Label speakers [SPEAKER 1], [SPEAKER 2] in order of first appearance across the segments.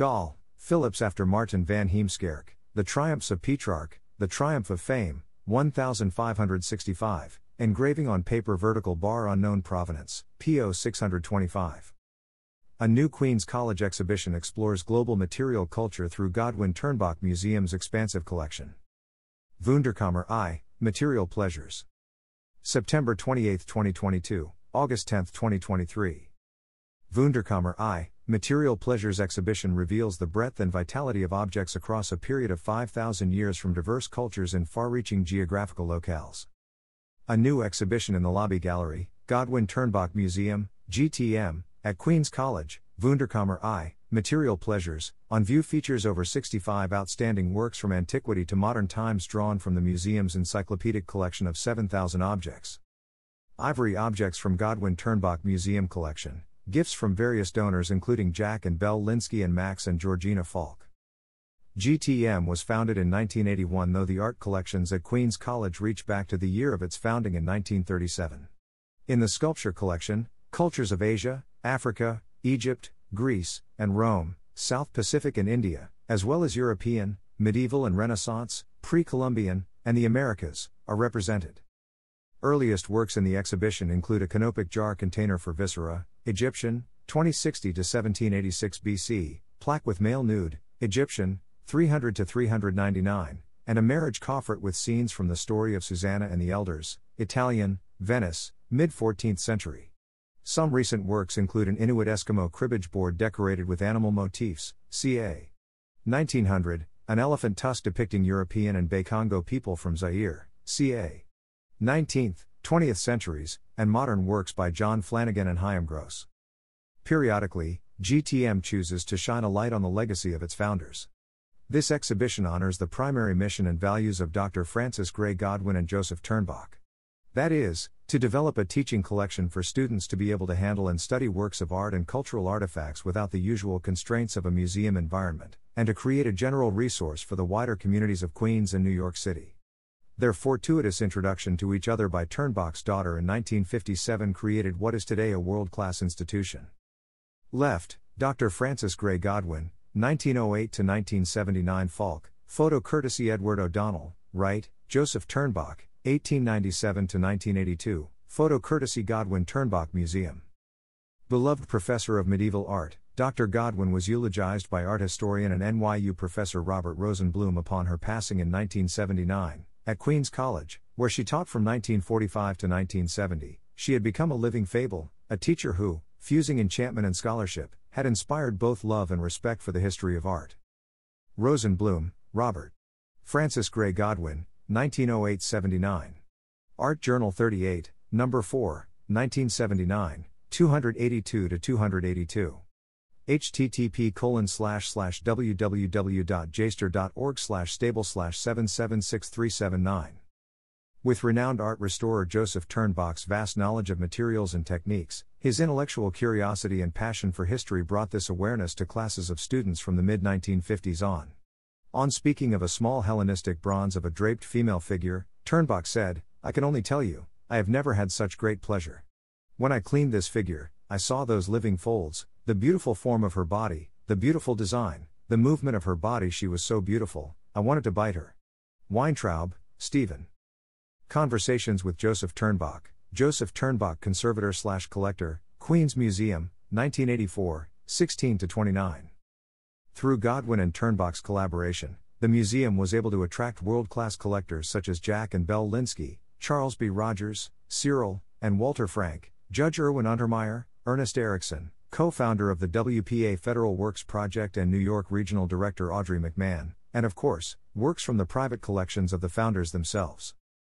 [SPEAKER 1] Galle, Philips after Maarten van Heemskerck, The Triumphs of Petrarch, The Triumph of Fame, 1565, engraving on paper vertical bar unknown provenance, PO 625. A new Queen's College exhibition explores global material culture through Godwin Ternbach Museum's expansive collection. Wunderkammer I, Material Pleasures. September 28, 2022, August 10, 2023. Wunderkammer I, Material Pleasures exhibition reveals the breadth and vitality of objects across a period of 5,000 years from diverse cultures in far reaching geographical locales. A new exhibition in the Lobby Gallery, Godwin Ternbach Museum, GTM, at Queen's College, Wunderkammer I, Material Pleasures, on view features over 65 outstanding works from antiquity to modern times drawn from the museum's encyclopedic collection of 7,000 objects. Ivory objects from Godwin Ternbach Museum Collection, gifts from various donors including Jack and Belle Linsky and Max and Georgina Falk. GTM was founded in 1981, though the art collections at Queen's College reach back to the year of its founding in 1937. In the sculpture collection, cultures of Asia, Africa, Egypt, Greece, and Rome, South Pacific and India, as well as European, medieval and Renaissance, pre Columbian, and the Americas, are represented. Earliest works in the exhibition include a canopic jar container for viscera, Egyptian, 2060 to 1786 BC, plaque with male nude, Egyptian, 300 to 399, and a marriage coffret with scenes from the story of Susanna and the Elders, Italian, Venice, mid 14th century. Some recent works include an Inuit Eskimo cribbage board decorated with animal motifs, ca. 1900, an elephant tusk depicting European and Bakongo people from Zaire, ca. 19th, 20th centuries, and modern works by John Flannagan and Chaim Gross. Periodically, GTM chooses to shine a light on the legacy of its founders. This exhibition honors the primary mission and values of Dr. Frances Gray Godwin and Joseph Ternbach. That is, to develop a teaching collection for students to be able to handle and study works of art and cultural artifacts without the usual constraints of a museum environment, and to create a general resource for the wider communities of Queens and New York City. Their fortuitous introduction to each other by Ternbach's daughter in 1957 created what is today a world class institution. Left, Dr. Frances Gray Godwin, 1908 to 1979 Falk, photo courtesy Edward O'Donnell, right, Joseph Ternbach, 1897 to 1982, photo courtesy Godwin Ternbach Museum. Beloved professor of medieval art, Dr. Godwin was eulogized by art historian and NYU professor Robert Rosenblum upon her passing in 1979, at Queen's College, where she taught from 1945 to 1970. She had become a living fable, a teacher who, fusing enchantment and scholarship, had inspired both love and respect for the history of art. Rosenblum, Robert. Frances Gray Godwin, 1908 79. Art Journal 38, Number 4, 1979, 282 to 282. Http colon slash slash www.jstor.org slash stable slash 776379. With renowned art restorer Joseph Ternbach's vast knowledge of materials and techniques, his intellectual curiosity and passion for history brought this awareness to classes of students from the mid 1950s on. On speaking of a small Hellenistic bronze of a draped female figure, Ternbach said, I can only tell you, I have never had such great pleasure. When I cleaned this figure, I saw those living folds, the beautiful form of her body, the beautiful design, the movement of her body. She was so beautiful, I wanted to bite her. Weintraub, Stephen. Conversations with Joseph Ternbach, Joseph Ternbach, conservator slash collector, Queen's Museum, 1984, 16 to 29. Through Godwin and Ternbach's collaboration, the museum was able to attract world class collectors such as Jack and Belle Linsky, Charles B. Rogers, Cyril, and Walter Frank, Judge Irwin Untermyer, Ernest Erickson, co founder of the WPA Federal Works Project and New York Regional Director Audrey McMahon, and of course, works from the private collections of the founders themselves.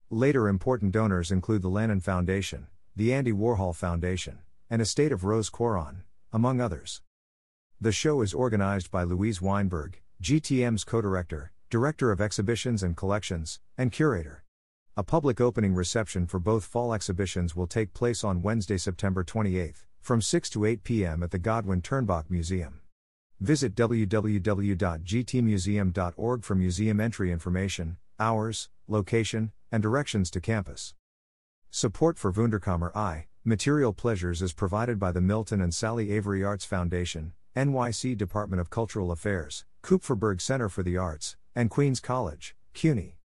[SPEAKER 1] Later important donors include the Lannan Foundation, the Andy Warhol Foundation, and Estate of Rose Quaron, among others. The show is organized by Louise Weinberg, GTM's co director, director of exhibitions and collections, and curator. A public opening reception for both fall exhibitions will take place on Wednesday, September 28, from 6 to 8 p.m. at the Godwin Ternbach Museum. Visit www.gtmuseum.org for museum entry information, hours, location, and directions to campus. Support for Wunderkammer I, Material Pleasures is provided by the Milton and Sally Avery Arts Foundation, NYC Department of Cultural Affairs, Kupferberg Center for the Arts, and Queens College, CUNY.